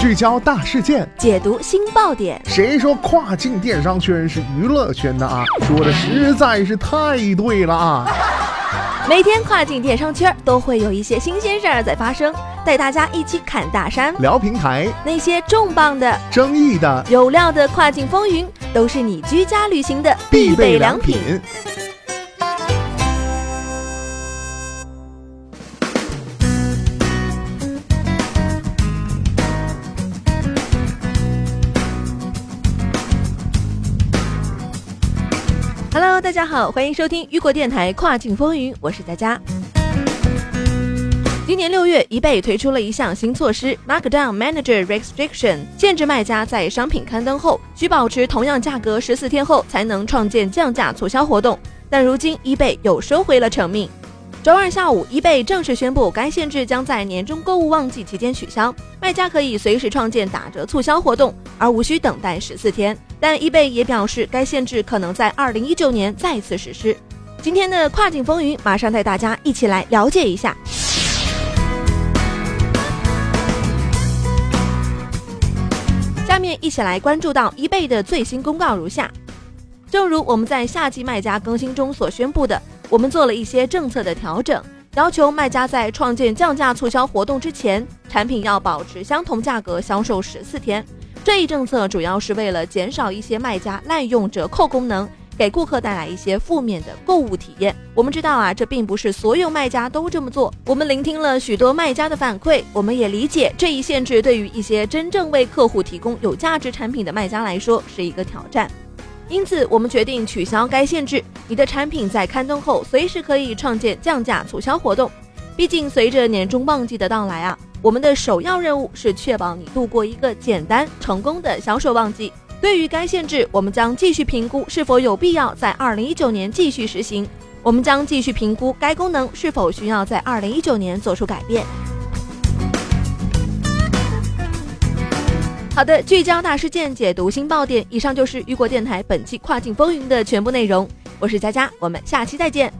聚焦大事件，解读新爆点。谁说跨境电商圈是娱乐圈的啊？说的实在是太对了啊！每天跨境电商圈都会有一些新鲜事儿在发生，带大家一起侃大山，聊平台，那些重磅的、争议的、有料的跨境风云，都是你居家旅行的必备良品。Hello，大家好，欢迎收听雨果电台跨境风云，我是佳佳。今年六月，易贝推出了一项新措施，Markdown Manager Restriction，限制卖家在商品刊登后需保持同样价格十四天后才能创建降价促销活动。但如今，易贝又收回了成命。周二下午，易贝正式宣布，该限制将在年终购物旺季期间取消，卖家可以随时创建打折促销活动，而无需等待十四天。但易贝也表示，该限制可能在二零一九年再次实施。今天的跨境风云，马上带大家一起来了解一下。下面一起来关注到易贝的最新公告如下：正如我们在夏季卖家更新中所宣布的。我们做了一些政策的调整，要求卖家在创建降价促销活动之前，产品要保持相同价格销售十四天。这一政策主要是为了减少一些卖家滥用折扣功能，给顾客带来一些负面的购物体验。我们知道啊，这并不是所有卖家都这么做。我们聆听了许多卖家的反馈，我们也理解这一限制对于一些真正为客户提供有价值产品的卖家来说是一个挑战。因此，我们决定取消该限制。你的产品在刊登后，随时可以创建降价促销活动。毕竟，随着年终旺季的到来啊，我们的首要任务是确保你度过一个简单成功的销售旺季。对于该限制，我们将继续评估是否有必要在二零一九年继续实行。我们将继续评估该功能是否需要在二零一九年做出改变。好的，聚焦大事件，解读新爆点。以上就是雨果电台本期跨境风云的全部内容。我是佳佳，我们下期再见。